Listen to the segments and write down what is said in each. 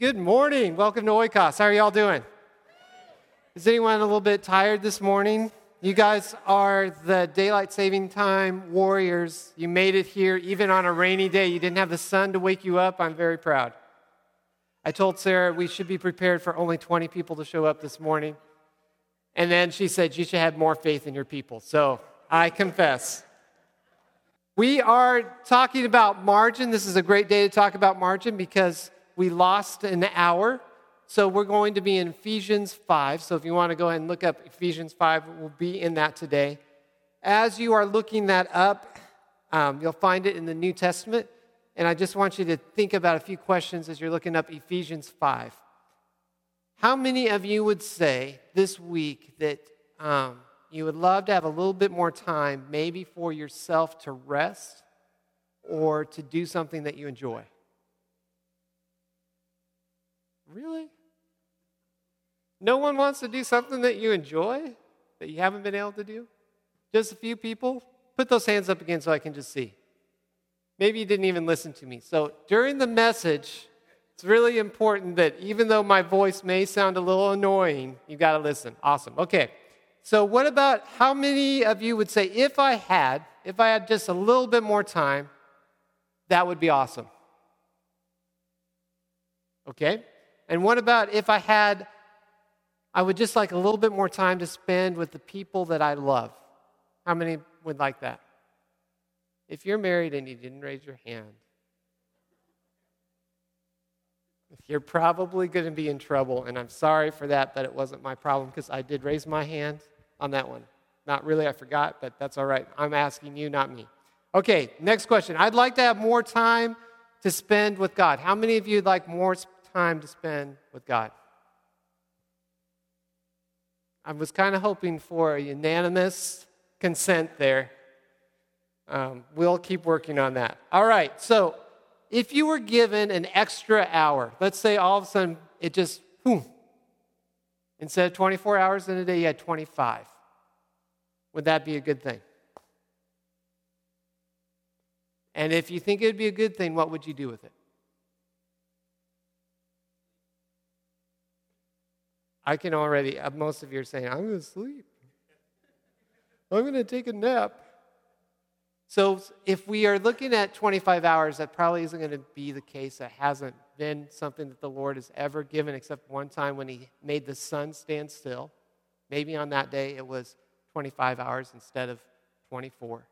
Good morning. Welcome to Oikos. How are y'all doing? Is anyone a little bit tired this morning? You guys are the daylight saving time warriors. You made it here even on a rainy day. You didn't have the sun to wake you up. I'm very proud. I told Sarah we should be prepared for only 20 people to show up this morning. And then she said, You should have more faith in your people. So I confess. We are talking about margin. This is a great day to talk about margin because we lost an hour. So we're going to be in Ephesians 5. So if you want to go ahead and look up Ephesians 5, we'll be in that today. As you are looking that up, um, you'll find it in the New Testament. And I just want you to think about a few questions as you're looking up Ephesians 5. How many of you would say this week that um, you would love to have a little bit more time, maybe for yourself to rest or to do something that you enjoy? Really? No one wants to do something that you enjoy that you haven't been able to do? Just a few people? Put those hands up again so I can just see. Maybe you didn't even listen to me. So during the message, it's really important that even though my voice may sound a little annoying, you've got to listen. Awesome. Okay. So, what about how many of you would say, if I had, if I had just a little bit more time, that would be awesome? Okay. And what about if I had, I would just like a little bit more time to spend with the people that I love? How many would like that? If you're married and you didn't raise your hand, you're probably going to be in trouble. And I'm sorry for that, but it wasn't my problem because I did raise my hand on that one. Not really, I forgot, but that's all right. I'm asking you, not me. Okay, next question. I'd like to have more time to spend with God. How many of you would like more time to spend with God. I was kind of hoping for a unanimous consent there. Um, we'll keep working on that. All right, so if you were given an extra hour, let's say all of a sudden it just, instead of 24 hours in a day, you had 25. Would that be a good thing? And if you think it would be a good thing, what would you do with it? I can already, uh, most of you are saying, I'm going to sleep. I'm going to take a nap. So if we are looking at 25 hours, that probably isn't going to be the case. That hasn't been something that the Lord has ever given, except one time when He made the sun stand still. Maybe on that day it was 25 hours instead of 24.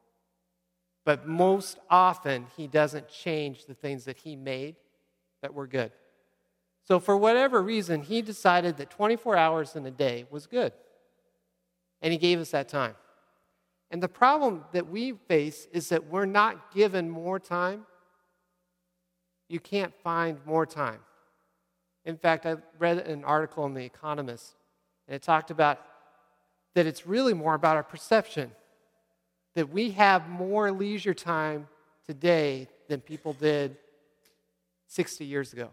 But most often, He doesn't change the things that He made that were good. So, for whatever reason, he decided that 24 hours in a day was good. And he gave us that time. And the problem that we face is that we're not given more time. You can't find more time. In fact, I read an article in The Economist, and it talked about that it's really more about our perception. That we have more leisure time today than people did 60 years ago.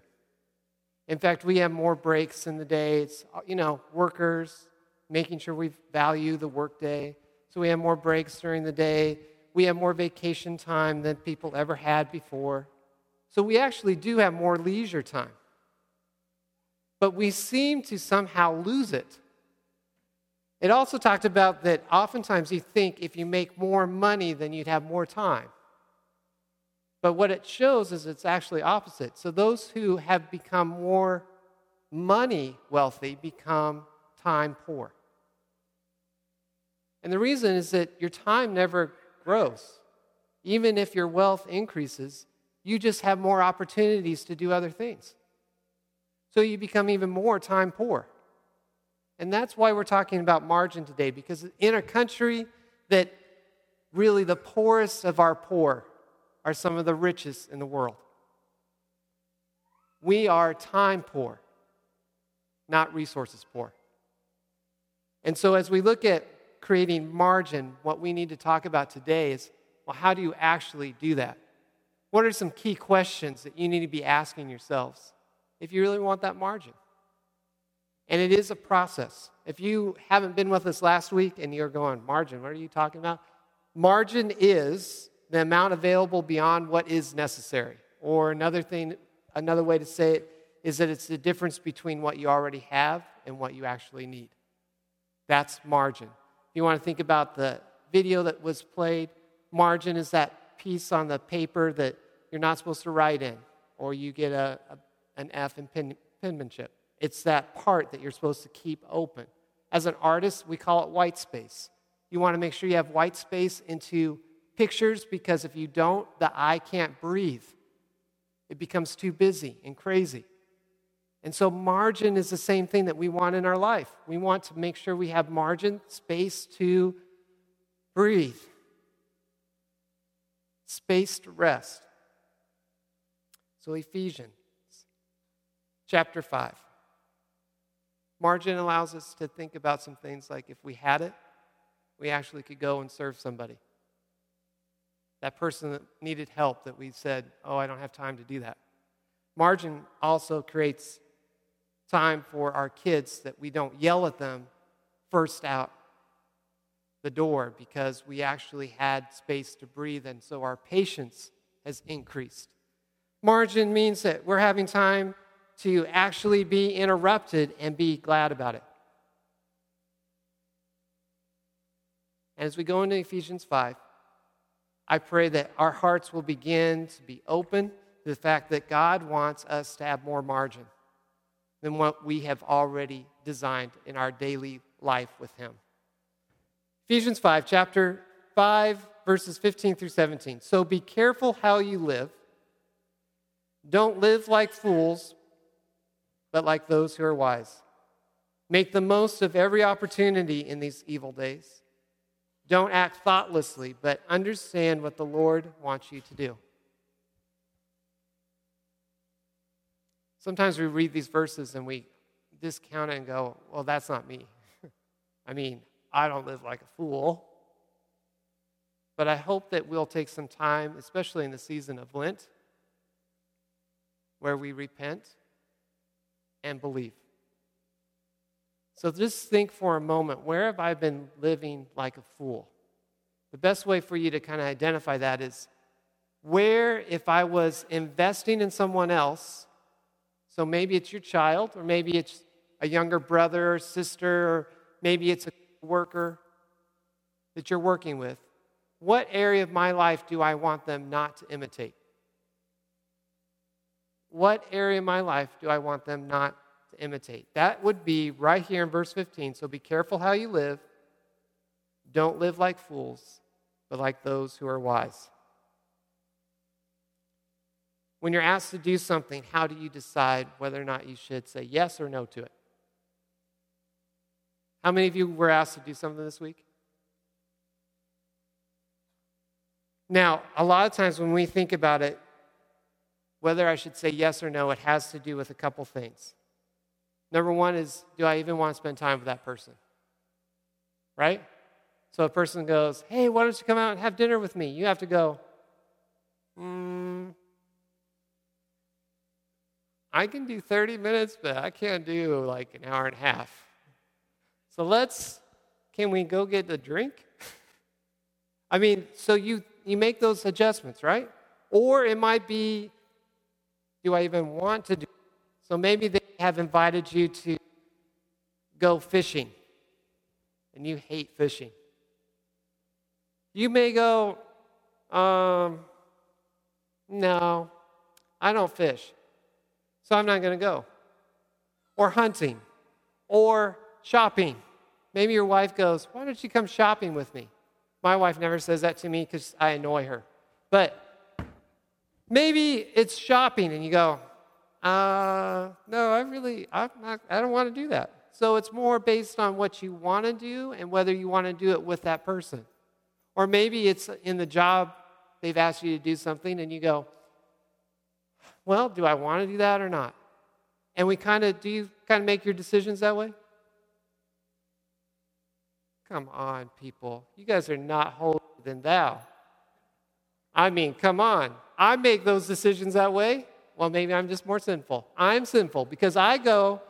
In fact, we have more breaks in the day. It's, uh, you know, workers, making sure we value the workday. So we have more breaks during the day. We have more vacation time than people ever had before. So we actually do have more leisure time. But we seem to somehow lose it. It also talked about that oftentimes you think if you make more money, then you'd have more time. But what it shows is it's actually opposite. So those who have become more money wealthy become time poor. And the reason is that your time never grows. Even if your wealth increases, you just have more opportunities to do other things. So you become even more time poor. And that's why we're talking about margin today, because in a country that really the poorest of our poor are some of the richest in the world. We are time poor, not resources poor. And so, as we look at creating margin, what we need to talk about today is well, how do you actually do that? What are some key questions that you need to be asking yourselves if you really want that margin? And it is a process. If you haven't been with us last week and you're going, margin, what are you talking about? Margin is the amount available beyond what is necessary. Or another thing, another way to say it is that it's the difference between what you already have and what you actually need. That's margin. If you want to think about the video that was played, margin is that piece on the paper that you're not supposed to write in, or you get a, a an F in pen, penmanship. It's that part that you're supposed to keep open. As an artist, we call it white space. You want to make sure you have white space into pictures because if you don't, the eye can't breathe. It becomes too busy and crazy. And so, margin is the same thing that we want in our life. We want to make sure we have margin, space to breathe, space to rest. So, Ephesians chapter 5. Margin allows us to think about some things like if we had it, we actually could go and serve somebody. That person that needed help that we said, oh, I don't have time to do that. Margin also creates time for our kids that we don't yell at them first out the door because we actually had space to breathe, and so our patience has increased. Margin means that we're having time to actually be interrupted and be glad about it. As we go into Ephesians 5, I pray that our hearts will begin to be open to the fact that God wants us to have more margin than what we have already designed in our daily life with Him. Ephesians 5, chapter 5, verses 15 through 17. So be careful how you live. Don't live like fools, but like those who are wise. Make the most of every opportunity in these evil days. Don't act thoughtlessly, but understand what the Lord wants you to do. Sometimes we read these verses and we discount it and go, well, that's not me. I mean, I don't live like a fool. But I hope that we'll take some time, especially in the season of Lent, where we repent and believe. So just think for a moment where have I been living like a fool? The best way for you to kind of identify that is where, if I was investing in someone else, so maybe it's your child, or maybe it's a younger brother or sister, or maybe it's a worker that you're working with, what area of my life do I want them not to imitate? What area of my life do I want them not to imitate. That would be right here in verse 15. So be careful how you live. Don't live like fools, but like those who are wise. When you're asked to do something, how do you decide whether or not you should say yes or no to it? How many of you were asked to do something this week? Now, a lot of times when we think about it, whether I should say yes or no, it has to do with a couple things. Number one is, do I even want to spend time with that person? Right? So a person goes, hey, why don't you come out and have dinner with me? You have to go, hmm, I can do 30 minutes, but I can't do like an hour and a half. So let's, can we go get a drink? I mean, so you, you make those adjustments, right? Or it might be, do I even want to do? So maybe they have invited you to go fishing and you hate fishing. You may go, um, no, I don't fish, so I'm not going to go. Or hunting, or shopping. Maybe your wife goes, Why don't you come shopping with me? My wife never says that to me because I annoy her. But maybe it's shopping, and you go, uh, no, I really, I'm not, I don't want to do that. So it's more based on what you want to do and whether you want to do it with that person. Or maybe it's in the job, they've asked you to do something and you go, well, do I want to do that or not? And we kind of, do you kind of make your decisions that way? Come on, people. You guys are not holier than thou. I mean, come on. I make those decisions that way well, maybe I'm just more sinful. I'm sinful because I go,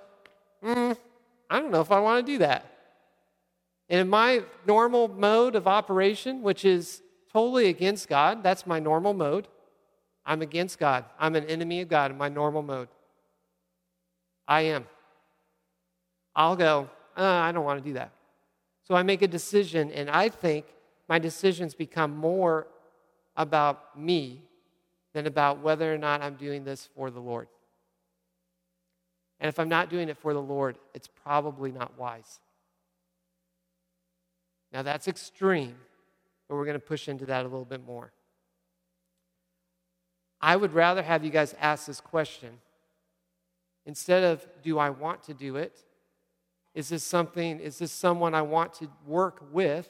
mm, I don't know if I want to do that. And in my normal mode of operation, which is totally against God, that's my normal mode. I'm against God. I'm an enemy of God in my normal mode. I am. I'll go, uh, I don't want to do that. So I make a decision, and I think my decisions become more about me than about whether or not I'm doing this for the Lord. And if I'm not doing it for the Lord, it's probably not wise. Now, that's extreme, but we're going to push into that a little bit more. I would rather have you guys ask this question instead of, do I want to do it? Is this something, is this someone I want to work with?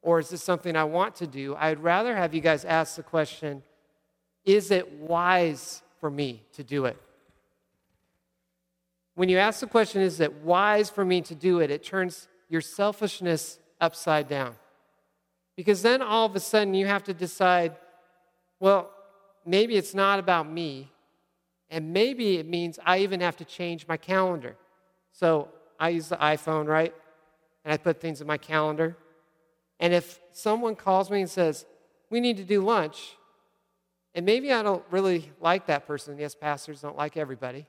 Or is this something I want to do? I'd rather have you guys ask the question, is it wise for me to do it? When you ask the question, is it wise for me to do it? It turns your selfishness upside down. Because then all of a sudden you have to decide, well, maybe it's not about me, and maybe it means I even have to change my calendar. So I use the iPhone, right? And I put things in my calendar. And if someone calls me and says, We need to do lunch, and maybe I don't really like that person. Yes, pastors don't like everybody.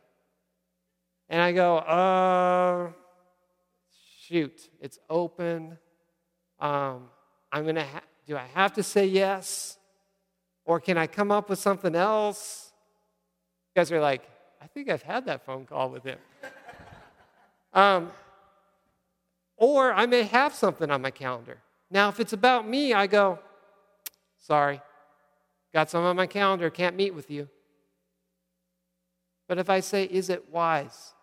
And I go, uh, shoot, it's open. Um, I'm to, ha- do I have to say yes? Or can I come up with something else? You guys are like, I think I've had that phone call with him. um, or I may have something on my calendar. Now, if it's about me, I go, sorry, got some on my calendar, can't meet with you. But if I say, is it wise?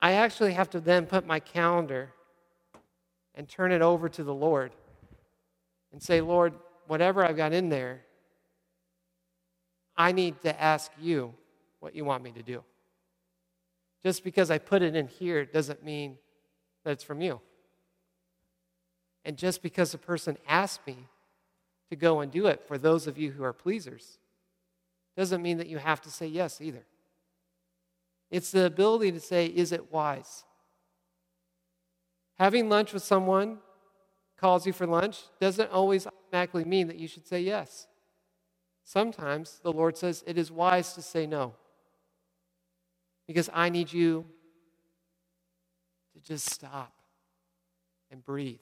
I actually have to then put my calendar and turn it over to the Lord and say, Lord, whatever I've got in there, I need to ask you what you want me to do. Just because I put it in here doesn't mean that it's from you. And just because a person asked me to go and do it, for those of you who are pleasers, doesn't mean that you have to say yes either. It's the ability to say, is it wise? Having lunch with someone calls you for lunch doesn't always automatically mean that you should say yes. Sometimes the Lord says it is wise to say no. Because I need you to just stop and breathe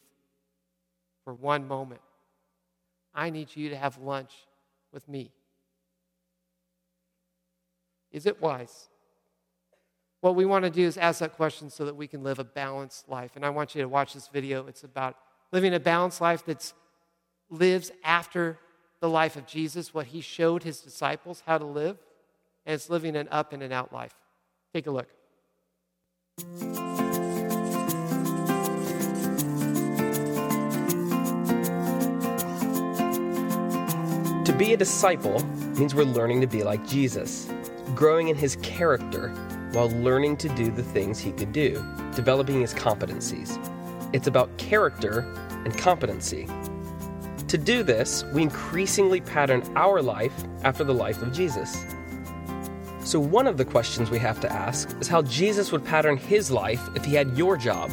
for one moment. I need you to have lunch with me. Is it wise? What we want to do is ask that question so that we can live a balanced life. And I want you to watch this video. It's about living a balanced life that lives after the life of Jesus, what he showed his disciples how to live, and it's living an up and an out life. Take a look. Be a disciple means we're learning to be like Jesus, growing in his character while learning to do the things he could do, developing his competencies. It's about character and competency. To do this, we increasingly pattern our life after the life of Jesus. So, one of the questions we have to ask is how Jesus would pattern his life if he had your job,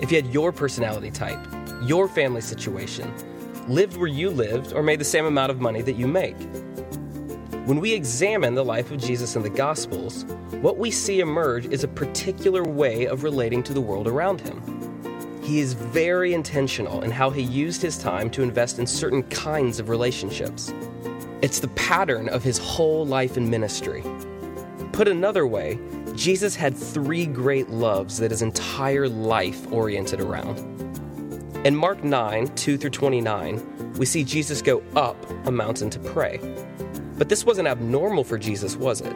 if he had your personality type, your family situation, lived where you lived, or made the same amount of money that you make. When we examine the life of Jesus in the Gospels, what we see emerge is a particular way of relating to the world around him. He is very intentional in how he used his time to invest in certain kinds of relationships. It's the pattern of his whole life and ministry. Put another way, Jesus had three great loves that his entire life oriented around. In Mark 9, 2 through 29, we see Jesus go up a mountain to pray. But this wasn't abnormal for Jesus, was it?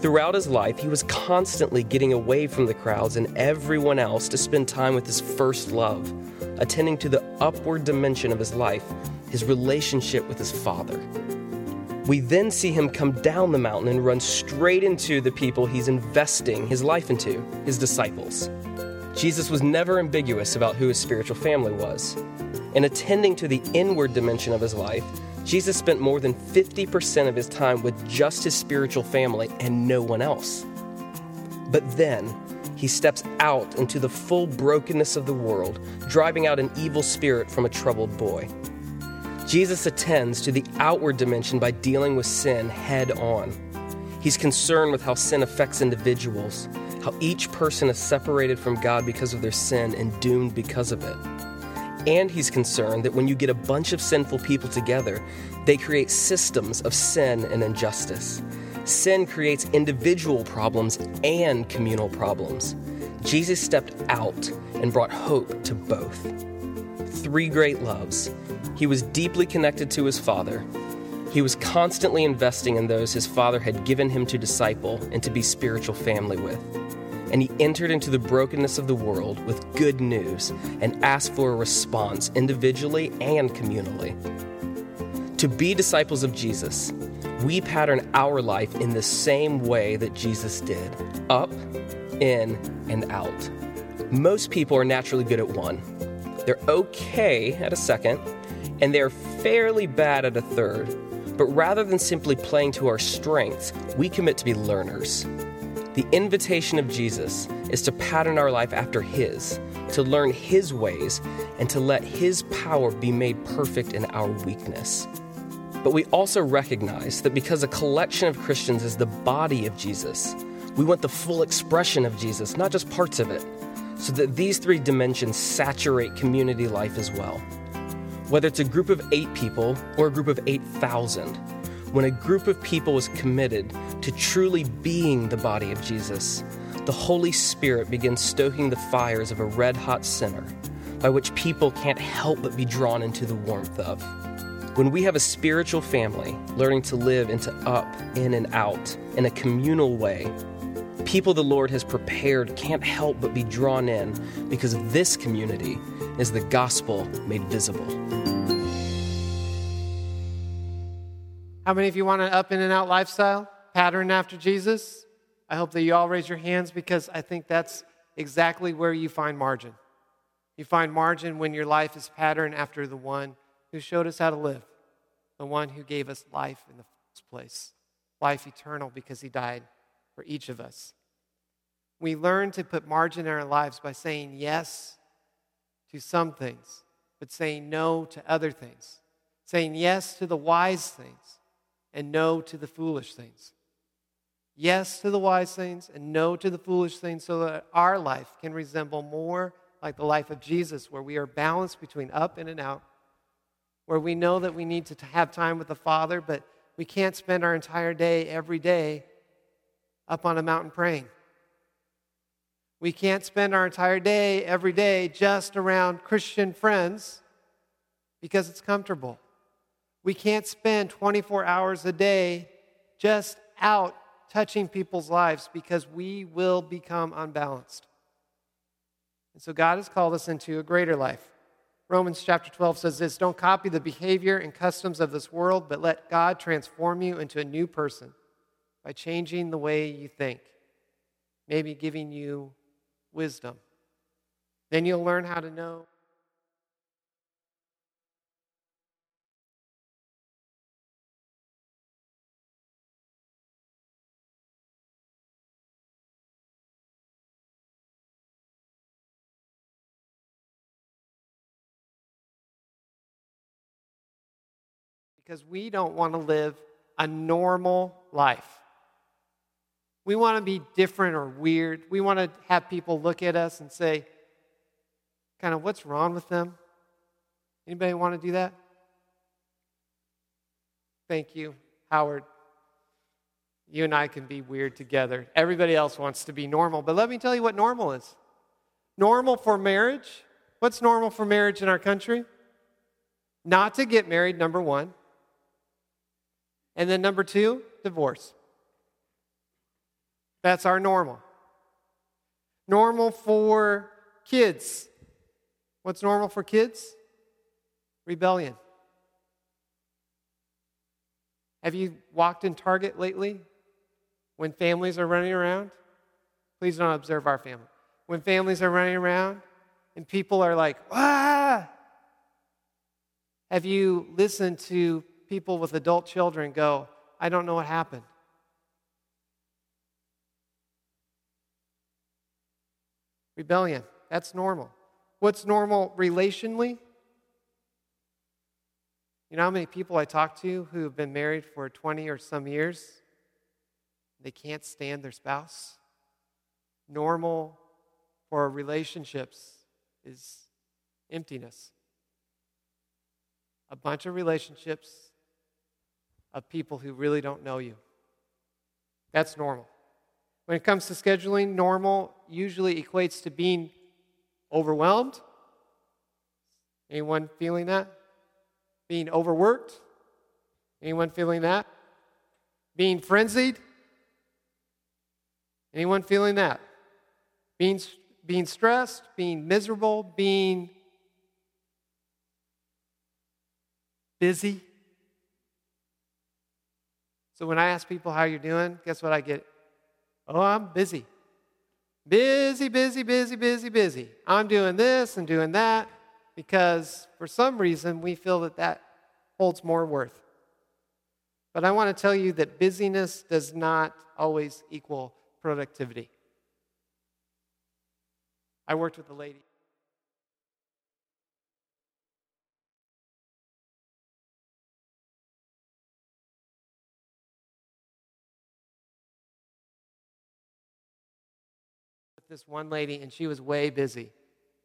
Throughout his life, he was constantly getting away from the crowds and everyone else to spend time with his first love, attending to the upward dimension of his life, his relationship with his Father. We then see him come down the mountain and run straight into the people he's investing his life into, his disciples. Jesus was never ambiguous about who his spiritual family was. In attending to the inward dimension of his life, Jesus spent more than 50% of his time with just his spiritual family and no one else. But then, he steps out into the full brokenness of the world, driving out an evil spirit from a troubled boy. Jesus attends to the outward dimension by dealing with sin head on. He's concerned with how sin affects individuals, how each person is separated from God because of their sin and doomed because of it. And he's concerned that when you get a bunch of sinful people together, they create systems of sin and injustice. Sin creates individual problems and communal problems. Jesus stepped out and brought hope to both. Three great loves. He was deeply connected to his Father. He was constantly investing in those his Father had given him to disciple and to be spiritual family with and he entered into the brokenness of the world with good news and asked for a response individually and communally. To be disciples of Jesus, we pattern our life in the same way that Jesus did up, in, and out. Most people are naturally good at one. They're okay at a second, and they're fairly bad at a third. But rather than simply playing to our strengths, we commit to be learners. The invitation of Jesus is to pattern our life after His, to learn His ways, and to let His power be made perfect in our weakness. But we also recognize that because a collection of Christians is the body of Jesus, we want the full expression of Jesus, not just parts of it, so that these three dimensions saturate community life as well. Whether it's a group of eight people or a group of 8,000, when a group of people is committed to truly being the body of Jesus, the Holy Spirit begins stoking the fires of a red hot center by which people can't help but be drawn into the warmth of. When we have a spiritual family learning to live into up, in, and out in a communal way, people the Lord has prepared can't help but be drawn in because this community is the gospel made visible. How many of you want an up in and out lifestyle, pattern after Jesus? I hope that you all raise your hands because I think that's exactly where you find margin. You find margin when your life is patterned after the one who showed us how to live, the one who gave us life in the first place, life eternal because he died for each of us. We learn to put margin in our lives by saying yes to some things, but saying no to other things, saying yes to the wise things, and no to the foolish things. Yes to the wise things and no to the foolish things so that our life can resemble more like the life of Jesus, where we are balanced between up and an out, where we know that we need to have time with the Father, but we can't spend our entire day every day up on a mountain praying. We can't spend our entire day every day just around Christian friends because it's comfortable. We can't spend 24 hours a day just out touching people's lives because we will become unbalanced. And so God has called us into a greater life. Romans chapter 12 says this Don't copy the behavior and customs of this world, but let God transform you into a new person by changing the way you think, maybe giving you wisdom. Then you'll learn how to know because we don't want to live a normal life. We want to be different or weird. We want to have people look at us and say, kind of, what's wrong with them? Anybody want to do that? Thank you, Howard. You and I can be weird together. Everybody else wants to be normal. But let me tell you what normal is. Normal for marriage. What's normal for marriage in our country? Not to get married, number one. And then number two, divorce. That's our normal. Normal for kids. What's normal for kids? Rebellion. Have you walked in Target lately when families are running around? Please don't observe our family. When families are running around and people are like, ah! Have you listened to people with adult children go, I don't know what happened. Rebellion, that's normal. What's normal relationally? You know how many people I talk to who have been married for 20 or some years? they can't stand their spouse. Normal for relationships is emptiness. A bunch of relationships of people who really don't know you. That's normal. When it comes to scheduling, normal usually equates to being overwhelmed. Anyone feeling that? Being overworked? Anyone feeling that? Being frenzied? Anyone feeling that? Being, being stressed, being miserable, being busy? So when I ask people how you're doing, guess what I get? Oh, I'm busy. Busy, busy, busy, busy, busy. I'm doing this and doing that because for some reason we feel that that holds more worth. But I want to tell you that busyness does not always equal productivity. I worked with a lady. This one lady, and she was way busy.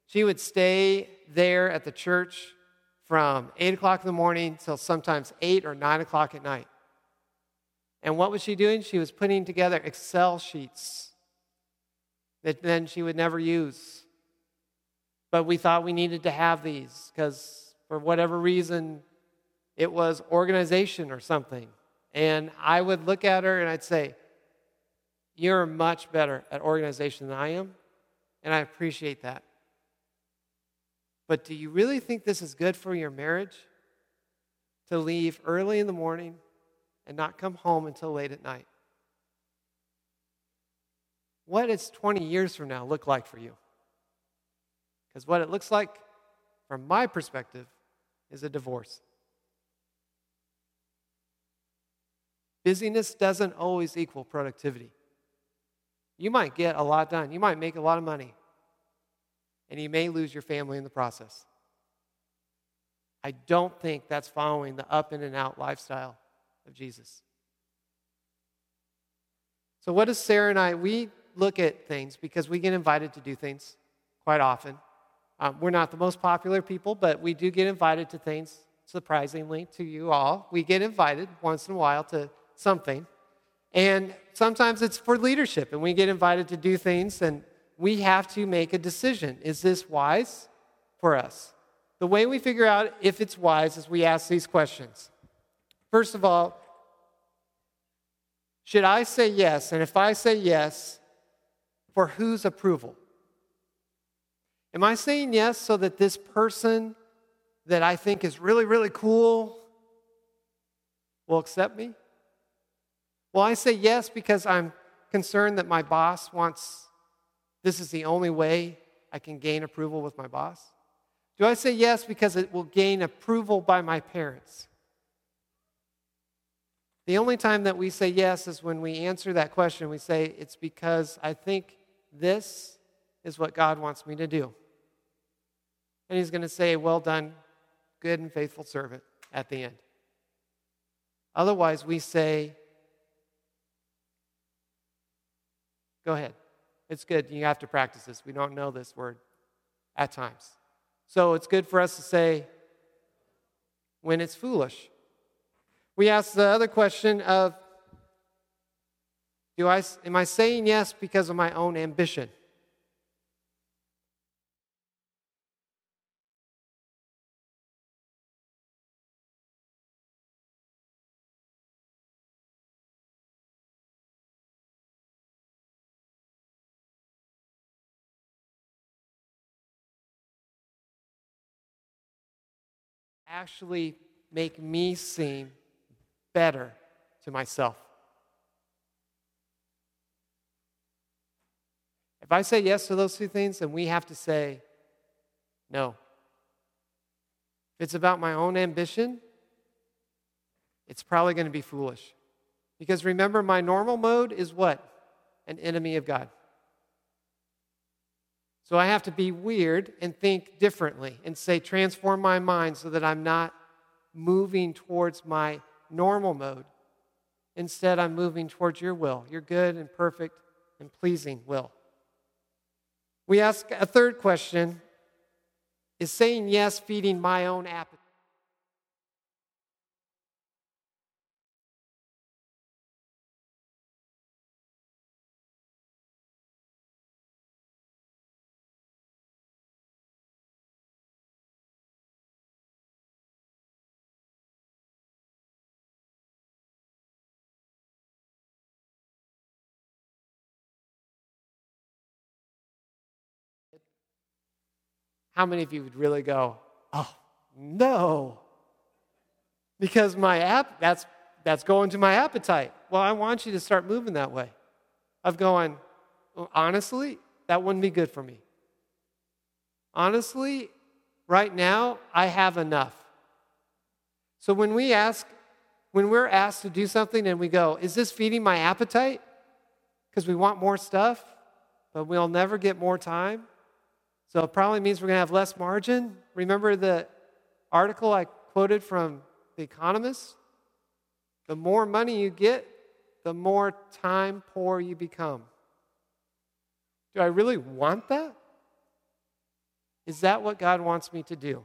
She would stay there at the church from 8 o'clock in the morning till sometimes 8 or 9 o'clock at night. And what was she doing? She was putting together Excel sheets that then she would never use. But we thought we needed to have these because, for whatever reason, it was organization or something. And I would look at her and I'd say, You're much better at organization than I am. And I appreciate that. But do you really think this is good for your marriage? To leave early in the morning and not come home until late at night? What does 20 years from now look like for you? Because what it looks like, from my perspective, is a divorce. Busyness doesn't always equal productivity. You might get a lot done, you might make a lot of money, and you may lose your family in the process. I don't think that's following the up in and out lifestyle of Jesus. So, what does Sarah and I, we look at things because we get invited to do things quite often. Um, we're not the most popular people, but we do get invited to things, surprisingly, to you all. We get invited once in a while to something. And sometimes it's for leadership, and we get invited to do things, and we have to make a decision. Is this wise for us? The way we figure out if it's wise is we ask these questions. First of all, should I say yes? And if I say yes, for whose approval? Am I saying yes so that this person that I think is really, really cool will accept me? Will I say yes because I'm concerned that my boss wants this is the only way I can gain approval with my boss? Do I say yes because it will gain approval by my parents? The only time that we say yes is when we answer that question. We say, It's because I think this is what God wants me to do. And He's going to say, Well done, good and faithful servant, at the end. Otherwise, we say, Go ahead. It's good. You have to practice this. We don't know this word at times. So it's good for us to say, when it's foolish. We ask the other question of do I, am I saying yes because of my own ambition? Actually make me seem better to myself. If I say yes to those two things, then we have to say no. If it's about my own ambition, it's probably going to be foolish. Because remember, my normal mode is what? An enemy of God. So I have to be weird and think differently and say, transform my mind so that I'm not moving towards my normal mode. Instead, I'm moving towards your will, your good and perfect and pleasing will. We ask a third question Is saying yes feeding my own appetite? How many of you would really go, oh, no? Because my app, that's, that's going to my appetite. Well, I want you to start moving that way. Of going, honestly, that wouldn't be good for me. Honestly, right now, I have enough. So when we ask, when we're asked to do something and we go, is this feeding my appetite? Because we want more stuff, but we'll never get more time. So it probably means we're going to have less margin. Remember the article I quoted from The Economist? The more money you get, the more time poor you become. Do I really want that? Is that what God wants me to do?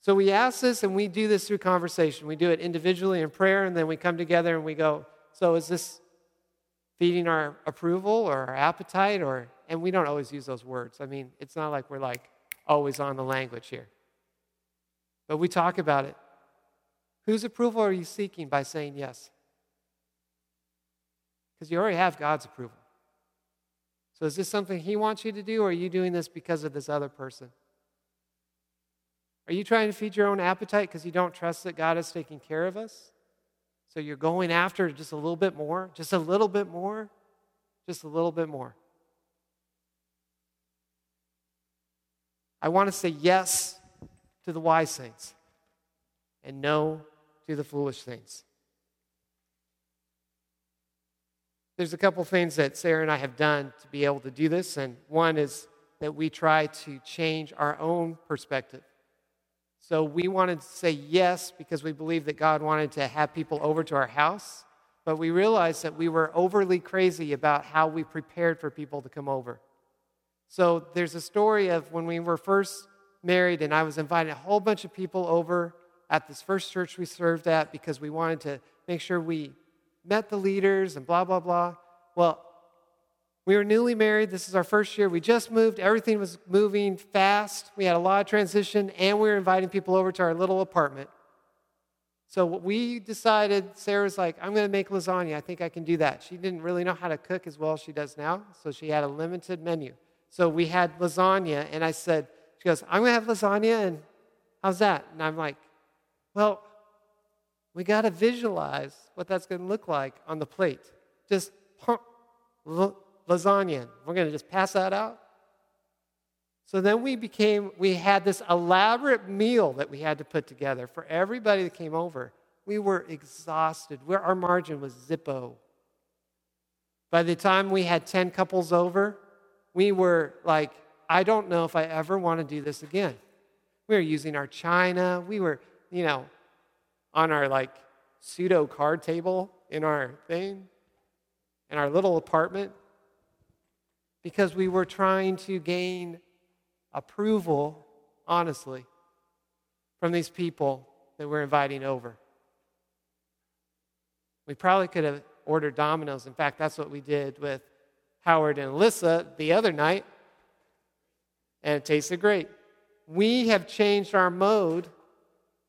So we ask this and we do this through conversation. We do it individually in prayer, and then we come together and we go, So is this feeding our approval or our appetite or and we don't always use those words. I mean, it's not like we're like always on the language here. But we talk about it. Whose approval are you seeking by saying yes? Because you already have God's approval. So is this something He wants you to do, or are you doing this because of this other person? Are you trying to feed your own appetite because you don't trust that God is taking care of us? So you're going after just a little bit more, just a little bit more, just a little bit more. I want to say yes to the wise things and no to the foolish things. There's a couple things that Sarah and I have done to be able to do this, and one is that we try to change our own perspective. So we wanted to say yes because we believed that God wanted to have people over to our house, but we realized that we were overly crazy about how we prepared for people to come over. So there's a story of when we were first married, and I was inviting a whole bunch of people over at this first church we served at because we wanted to make sure we met the leaders and blah, blah, blah. Well, we were newly married. This is our first year. We just moved. Everything was moving fast. We had a lot of transition, and we were inviting people over to our little apartment. So we decided, Sarah's like, I'm going to make lasagna. I think I can do that. She didn't really know how to cook as well as she does now, so she had a limited menu. So we had lasagna, and I said, she goes, I'm going to have lasagna, and how's that? And I'm like, well, we got to visualize what that's going to look like on the plate. Just pump lasagna. We're going to just pass that out. So then we became, we had this elaborate meal that we had to put together for everybody that came over. We were exhausted. Our margin was zippo. By the time we had 10 couples over, we were like, I don't know if I ever want to do this again. We were using our china. We were, you know, on our like pseudo card table in our thing, in our little apartment, because we were trying to gain approval, honestly, from these people that we're inviting over. We probably could have ordered Domino's. In fact, that's what we did with Howard and Alyssa the other night, and it tasted great. We have changed our mode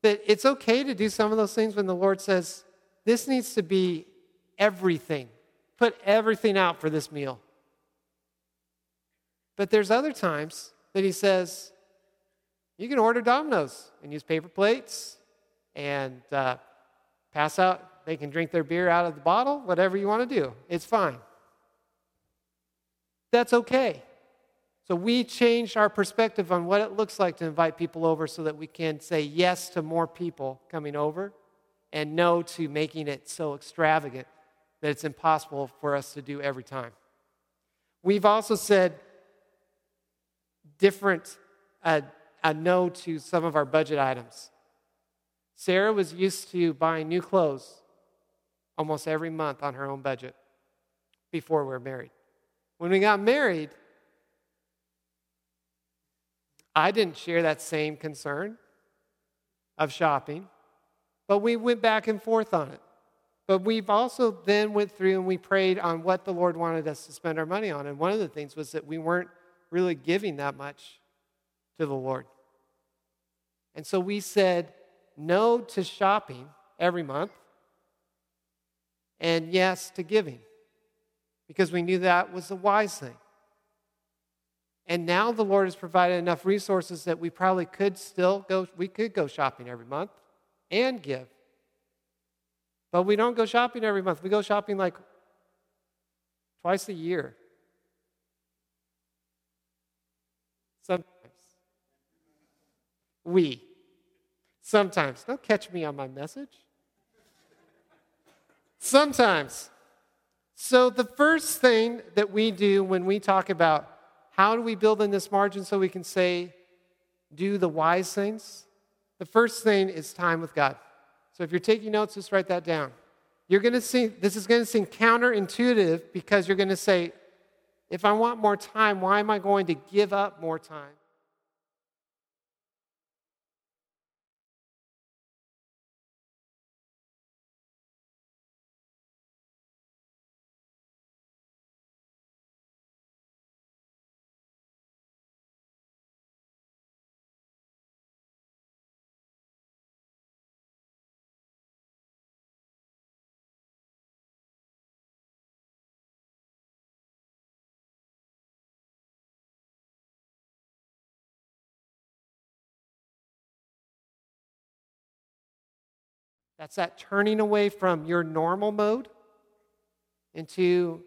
that it's okay to do some of those things when the Lord says, This needs to be everything. Put everything out for this meal. But there's other times that He says, You can order Domino's and use paper plates and uh, pass out. They can drink their beer out of the bottle, whatever you want to do. It's fine. That's okay. So we changed our perspective on what it looks like to invite people over so that we can say yes to more people coming over and no to making it so extravagant that it's impossible for us to do every time. We've also said different, uh, a no to some of our budget items. Sarah was used to buying new clothes almost every month on her own budget before we were married. When we got married, I didn't share that same concern of shopping, but we went back and forth on it. But we've also then went through and we prayed on what the Lord wanted us to spend our money on. And one of the things was that we weren't really giving that much to the Lord. And so we said no to shopping every month and yes to giving because we knew that was the wise thing. And now the Lord has provided enough resources that we probably could still go, we could go shopping every month and give. But we don't go shopping every month. We go shopping like twice a year. Sometimes. We. Sometimes. Don't catch me on my message. Sometimes. So, the first thing that we do when we talk about how do we build in this margin so we can say, do the wise things? The first thing is time with God. So if you're taking notes, just write that down. You're going to see, this is going to seem counterintuitive because you're going to say, if I want more time, why am I going to give up more time? That's that turning away from your normal mode into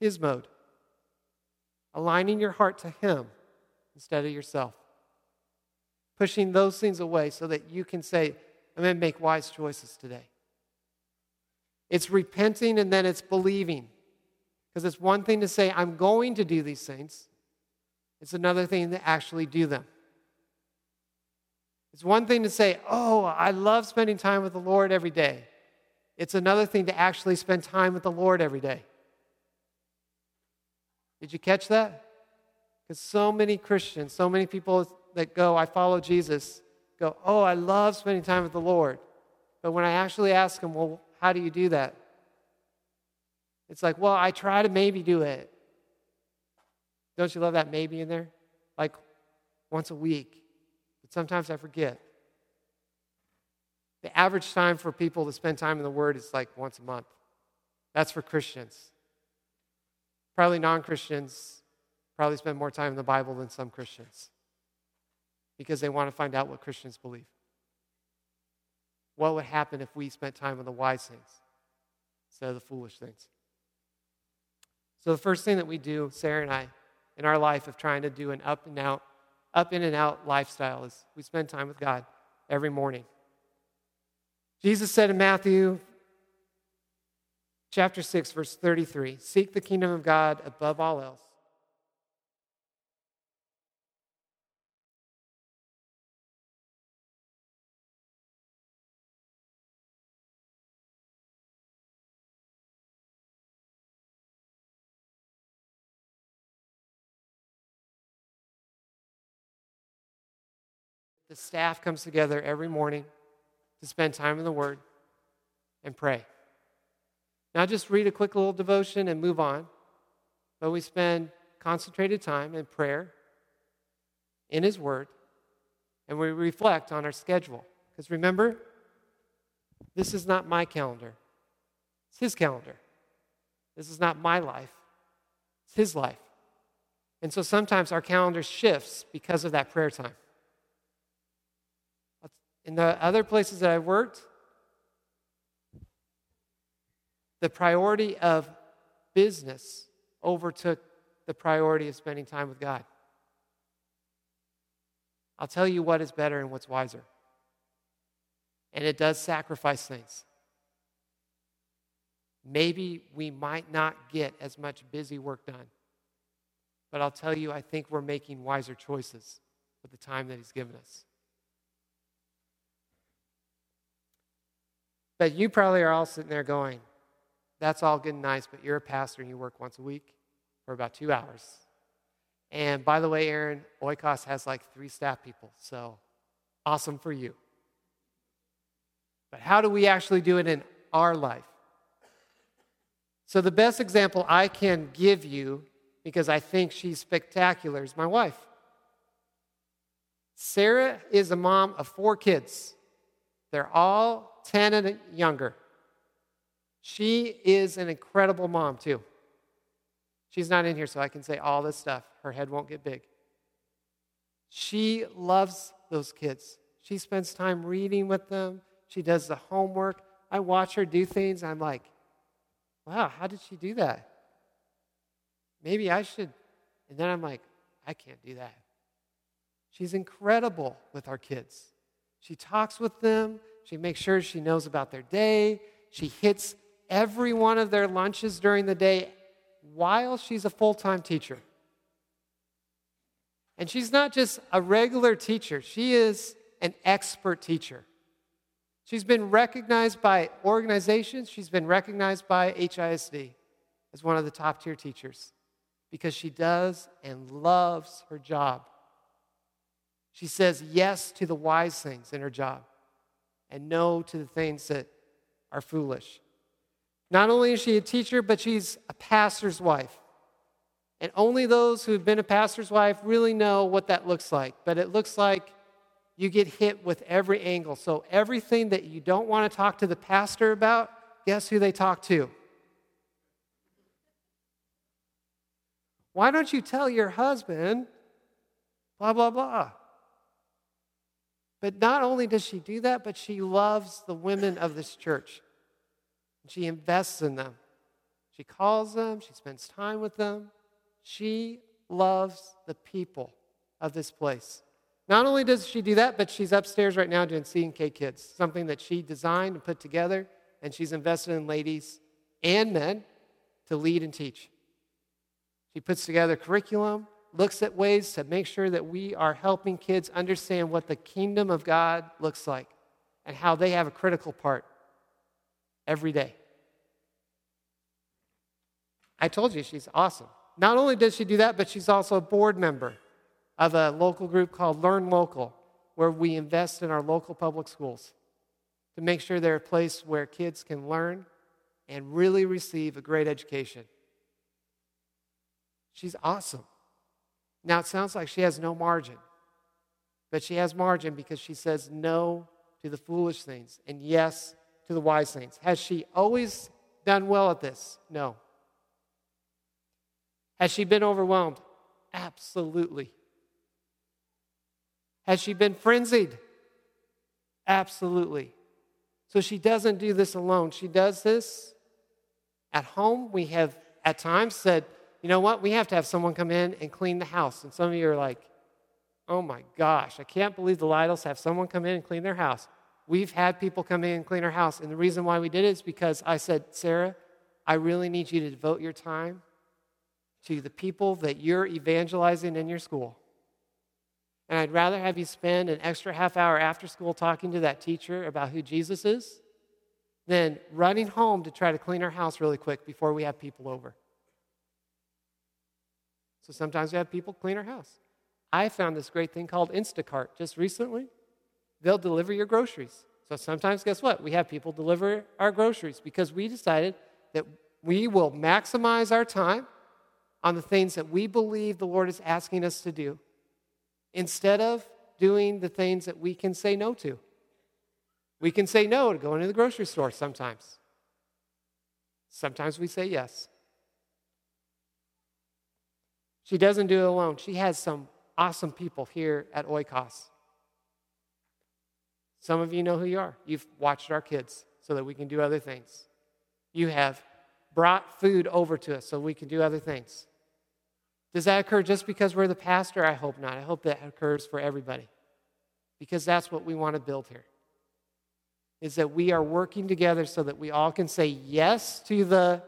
His mode. Aligning your heart to Him instead of yourself. Pushing those things away so that you can say, I'm going to make wise choices today. It's repenting and then it's believing. Because it's one thing to say, I'm going to do these things, it's another thing to actually do them. It's one thing to say, Oh, I love spending time with the Lord every day. It's another thing to actually spend time with the Lord every day. Did you catch that? Because so many Christians, so many people that go, I follow Jesus, go, Oh, I love spending time with the Lord. But when I actually ask them, Well, how do you do that? It's like, Well, I try to maybe do it. Don't you love that maybe in there? Like once a week. Sometimes I forget. The average time for people to spend time in the Word is like once a month. That's for Christians. Probably non Christians probably spend more time in the Bible than some Christians because they want to find out what Christians believe. What would happen if we spent time on the wise things instead of the foolish things? So, the first thing that we do, Sarah and I, in our life of trying to do an up and out up in and out lifestyle is we spend time with God every morning. Jesus said in Matthew chapter 6 verse 33, seek the kingdom of God above all else. The staff comes together every morning to spend time in the Word and pray. Not just read a quick little devotion and move on, but we spend concentrated time in prayer, in His Word, and we reflect on our schedule. Because remember, this is not my calendar, it's His calendar. This is not my life, it's His life. And so sometimes our calendar shifts because of that prayer time. In the other places that I've worked, the priority of business overtook the priority of spending time with God. I'll tell you what is better and what's wiser. And it does sacrifice things. Maybe we might not get as much busy work done. But I'll tell you, I think we're making wiser choices with the time that He's given us. But you probably are all sitting there going, that's all good and nice, but you're a pastor and you work once a week for about two hours. And by the way, Aaron, Oikos has like three staff people, so awesome for you. But how do we actually do it in our life? So, the best example I can give you, because I think she's spectacular, is my wife. Sarah is a mom of four kids. They're all 10 and younger. She is an incredible mom, too. She's not in here, so I can say all this stuff. Her head won't get big. She loves those kids. She spends time reading with them. She does the homework. I watch her do things. I'm like, wow, how did she do that? Maybe I should. And then I'm like, I can't do that. She's incredible with our kids. She talks with them. She makes sure she knows about their day. She hits every one of their lunches during the day while she's a full time teacher. And she's not just a regular teacher, she is an expert teacher. She's been recognized by organizations, she's been recognized by HISD as one of the top tier teachers because she does and loves her job. She says yes to the wise things in her job and no to the things that are foolish. Not only is she a teacher, but she's a pastor's wife. And only those who've been a pastor's wife really know what that looks like. But it looks like you get hit with every angle. So everything that you don't want to talk to the pastor about, guess who they talk to? Why don't you tell your husband, blah, blah, blah? But not only does she do that, but she loves the women of this church. She invests in them. She calls them, she spends time with them. She loves the people of this place. Not only does she do that, but she's upstairs right now doing C&K Kids, something that she designed and put together, and she's invested in ladies and men to lead and teach. She puts together curriculum, looks at ways to make sure that we are helping kids understand what the kingdom of God looks like and how they have a critical part every day. I told you she's awesome. Not only does she do that, but she's also a board member of a local group called Learn Local, where we invest in our local public schools to make sure they're a place where kids can learn and really receive a great education. She's awesome. Now, it sounds like she has no margin, but she has margin because she says no to the foolish things and yes to the wise things. Has she always done well at this? No. Has she been overwhelmed? Absolutely. Has she been frenzied? Absolutely. So she doesn't do this alone. She does this at home. We have at times said, you know what? We have to have someone come in and clean the house. And some of you are like, oh my gosh, I can't believe the Lytles have someone come in and clean their house. We've had people come in and clean our house. And the reason why we did it is because I said, Sarah, I really need you to devote your time to the people that you're evangelizing in your school. And I'd rather have you spend an extra half hour after school talking to that teacher about who Jesus is than running home to try to clean our house really quick before we have people over. So sometimes we have people clean our house. I found this great thing called Instacart just recently. They'll deliver your groceries. So sometimes, guess what? We have people deliver our groceries because we decided that we will maximize our time on the things that we believe the Lord is asking us to do instead of doing the things that we can say no to. We can say no to going to the grocery store sometimes. Sometimes we say yes. She doesn't do it alone. She has some awesome people here at Oikos. Some of you know who you are. You've watched our kids so that we can do other things. You have brought food over to us so we can do other things. Does that occur just because we're the pastor? I hope not. I hope that occurs for everybody. Because that's what we want to build here. Is that we are working together so that we all can say yes to the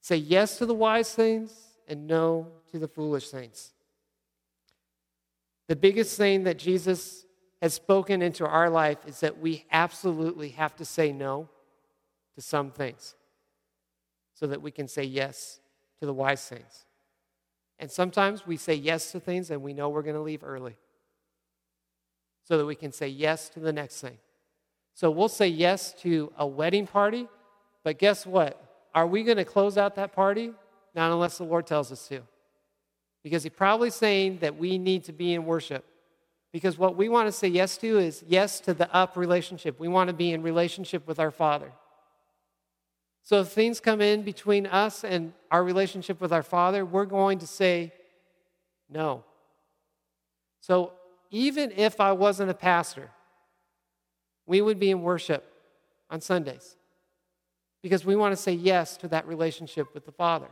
say yes to the wise things and no to the foolish things. The biggest thing that Jesus has spoken into our life is that we absolutely have to say no to some things so that we can say yes to the wise things. And sometimes we say yes to things and we know we're going to leave early so that we can say yes to the next thing. So we'll say yes to a wedding party, but guess what? Are we going to close out that party? Not unless the Lord tells us to. Because He's probably saying that we need to be in worship. Because what we want to say yes to is yes to the up relationship. We want to be in relationship with our Father. So if things come in between us and our relationship with our Father, we're going to say no. So even if I wasn't a pastor, we would be in worship on Sundays because we want to say yes to that relationship with the Father.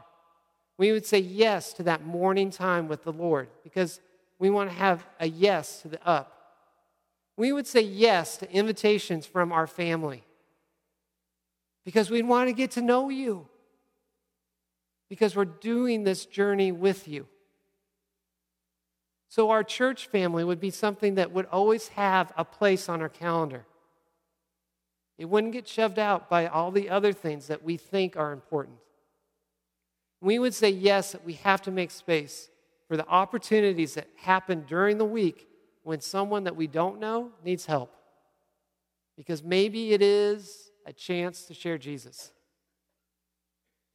We would say yes to that morning time with the Lord because we want to have a yes to the up. We would say yes to invitations from our family because we want to get to know you because we're doing this journey with you. So, our church family would be something that would always have a place on our calendar. It wouldn't get shoved out by all the other things that we think are important. We would say, yes, that we have to make space for the opportunities that happen during the week when someone that we don't know needs help. Because maybe it is a chance to share Jesus.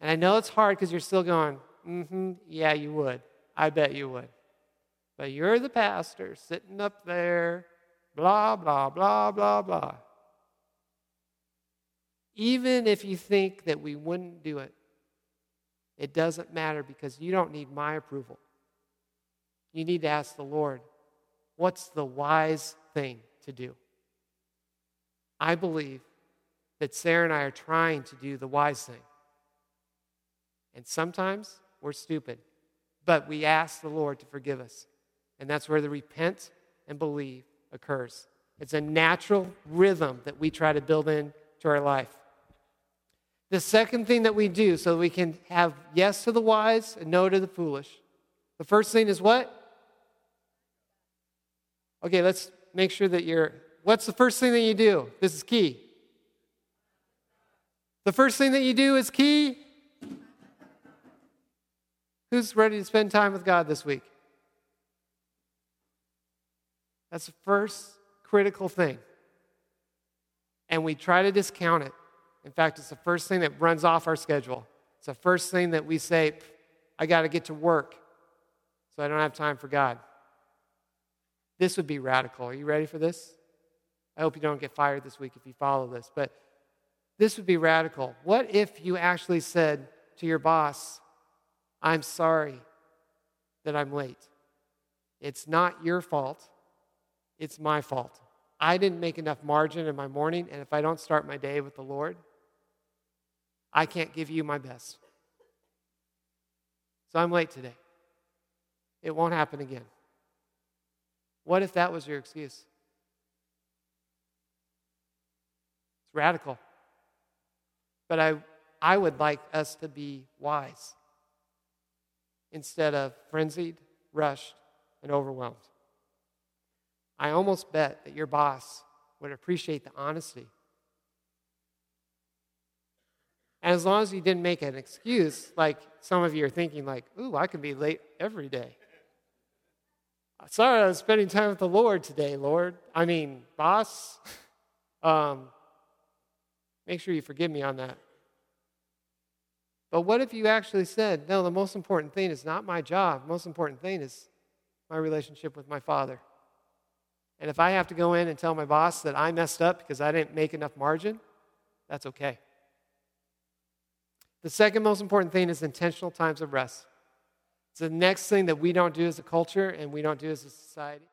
And I know it's hard because you're still going, mm hmm, yeah, you would. I bet you would. But you're the pastor sitting up there, blah, blah, blah, blah, blah. Even if you think that we wouldn't do it, it doesn't matter because you don't need my approval. You need to ask the Lord, what's the wise thing to do? I believe that Sarah and I are trying to do the wise thing. And sometimes we're stupid, but we ask the Lord to forgive us. And that's where the repent and believe occurs. It's a natural rhythm that we try to build into our life. The second thing that we do so we can have yes to the wise and no to the foolish. The first thing is what? Okay, let's make sure that you're. What's the first thing that you do? This is key. The first thing that you do is key. Who's ready to spend time with God this week? That's the first critical thing. And we try to discount it. In fact, it's the first thing that runs off our schedule. It's the first thing that we say, I got to get to work, so I don't have time for God. This would be radical. Are you ready for this? I hope you don't get fired this week if you follow this, but this would be radical. What if you actually said to your boss, I'm sorry that I'm late? It's not your fault, it's my fault. I didn't make enough margin in my morning, and if I don't start my day with the Lord, I can't give you my best. So I'm late today. It won't happen again. What if that was your excuse? It's radical. But I, I would like us to be wise instead of frenzied, rushed, and overwhelmed. I almost bet that your boss would appreciate the honesty. And as long as you didn't make an excuse, like some of you are thinking, like, ooh, I can be late every day. Sorry, I was spending time with the Lord today, Lord. I mean, boss. Um, make sure you forgive me on that. But what if you actually said, no, the most important thing is not my job. The most important thing is my relationship with my Father. And if I have to go in and tell my boss that I messed up because I didn't make enough margin, that's okay. The second most important thing is intentional times of rest. It's the next thing that we don't do as a culture and we don't do as a society.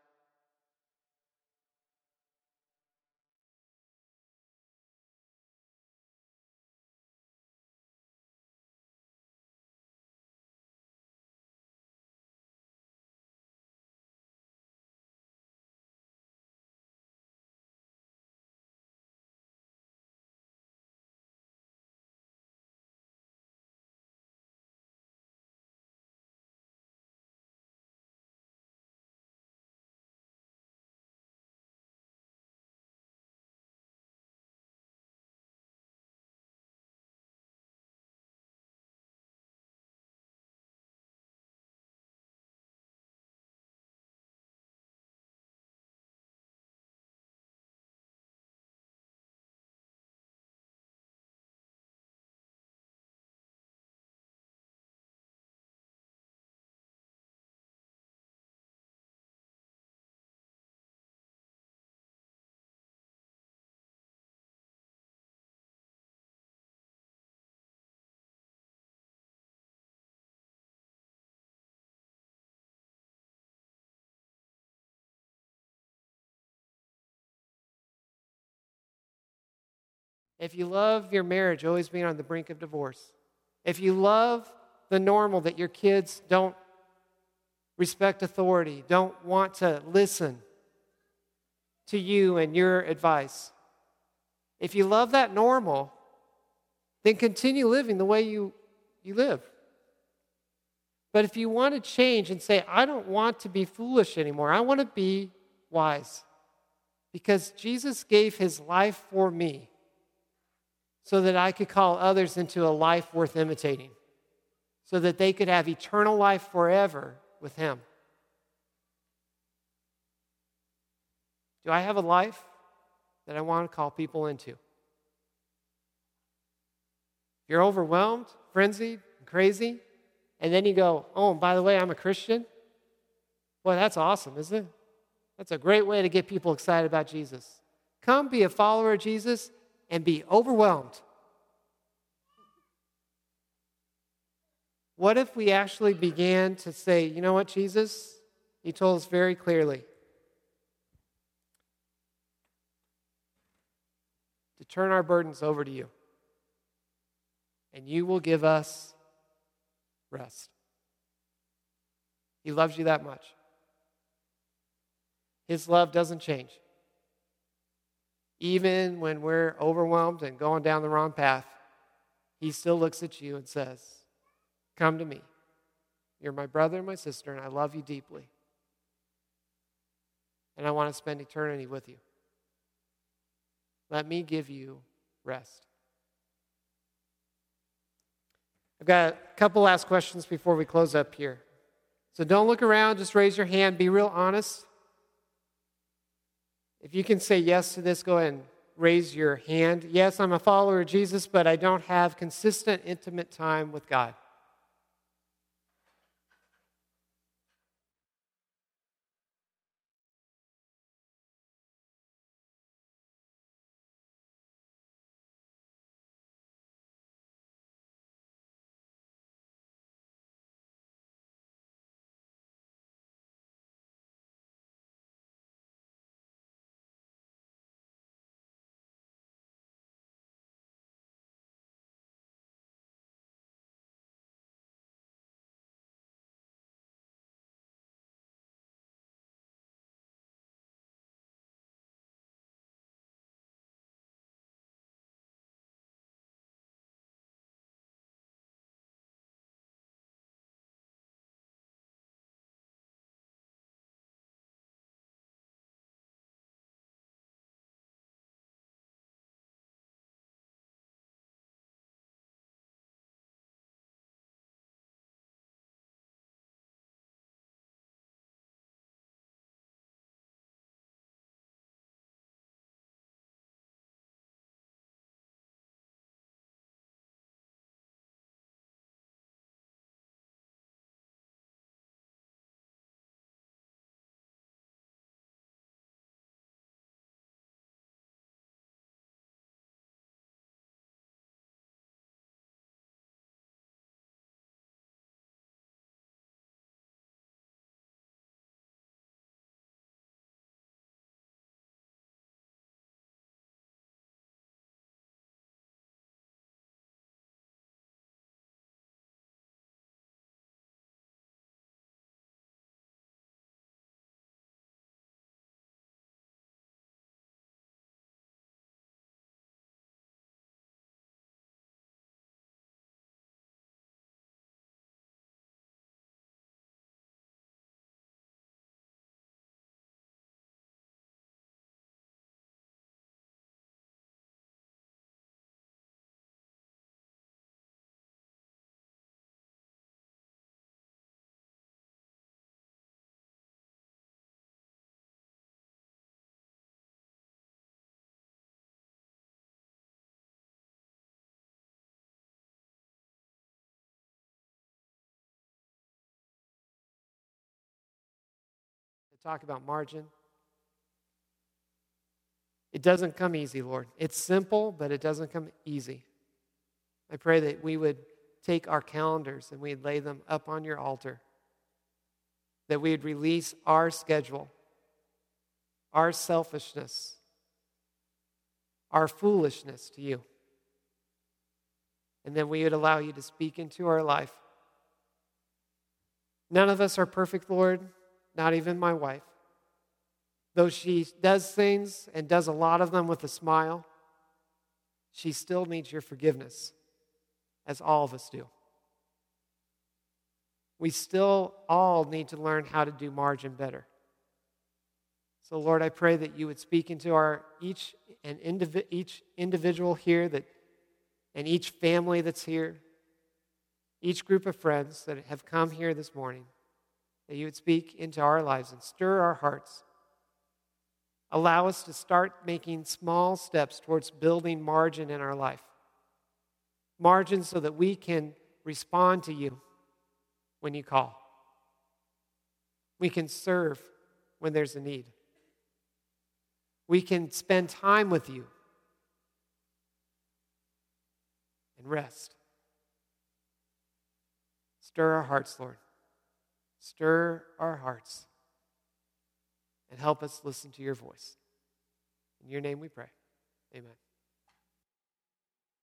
If you love your marriage always being on the brink of divorce, if you love the normal that your kids don't respect authority, don't want to listen to you and your advice, if you love that normal, then continue living the way you, you live. But if you want to change and say, I don't want to be foolish anymore, I want to be wise, because Jesus gave his life for me so that I could call others into a life worth imitating, so that they could have eternal life forever with him. Do I have a life that I want to call people into? You're overwhelmed, frenzied, crazy, and then you go, oh, and by the way, I'm a Christian. Boy, that's awesome, isn't it? That's a great way to get people excited about Jesus. Come be a follower of Jesus and be overwhelmed. What if we actually began to say, you know what, Jesus? He told us very clearly to turn our burdens over to you, and you will give us rest. He loves you that much. His love doesn't change. Even when we're overwhelmed and going down the wrong path, He still looks at you and says, Come to me. You're my brother and my sister, and I love you deeply. And I want to spend eternity with you. Let me give you rest. I've got a couple last questions before we close up here. So don't look around, just raise your hand, be real honest. If you can say yes to this, go ahead and raise your hand. Yes, I'm a follower of Jesus, but I don't have consistent, intimate time with God. Talk about margin. It doesn't come easy, Lord. It's simple, but it doesn't come easy. I pray that we would take our calendars and we'd lay them up on your altar, that we'd release our schedule, our selfishness, our foolishness to you. And then we would allow you to speak into our life. None of us are perfect, Lord, not even my wife. Though she does things and does a lot of them with a smile, she still needs your forgiveness, as all of us do. We still all need to learn how to do margin better. So, Lord, I pray that you would speak into our each and indivi- each individual here that, and each family that's here, each group of friends that have come here this morning, that you would speak into our lives and stir our hearts. Allow us to start making small steps towards building margin in our life. Margin so that we can respond to you when you call. We can serve when there's a need. We can spend time with you and rest. Stir our hearts, Lord. Stir our hearts and help us listen to your voice. In your name we pray. Amen.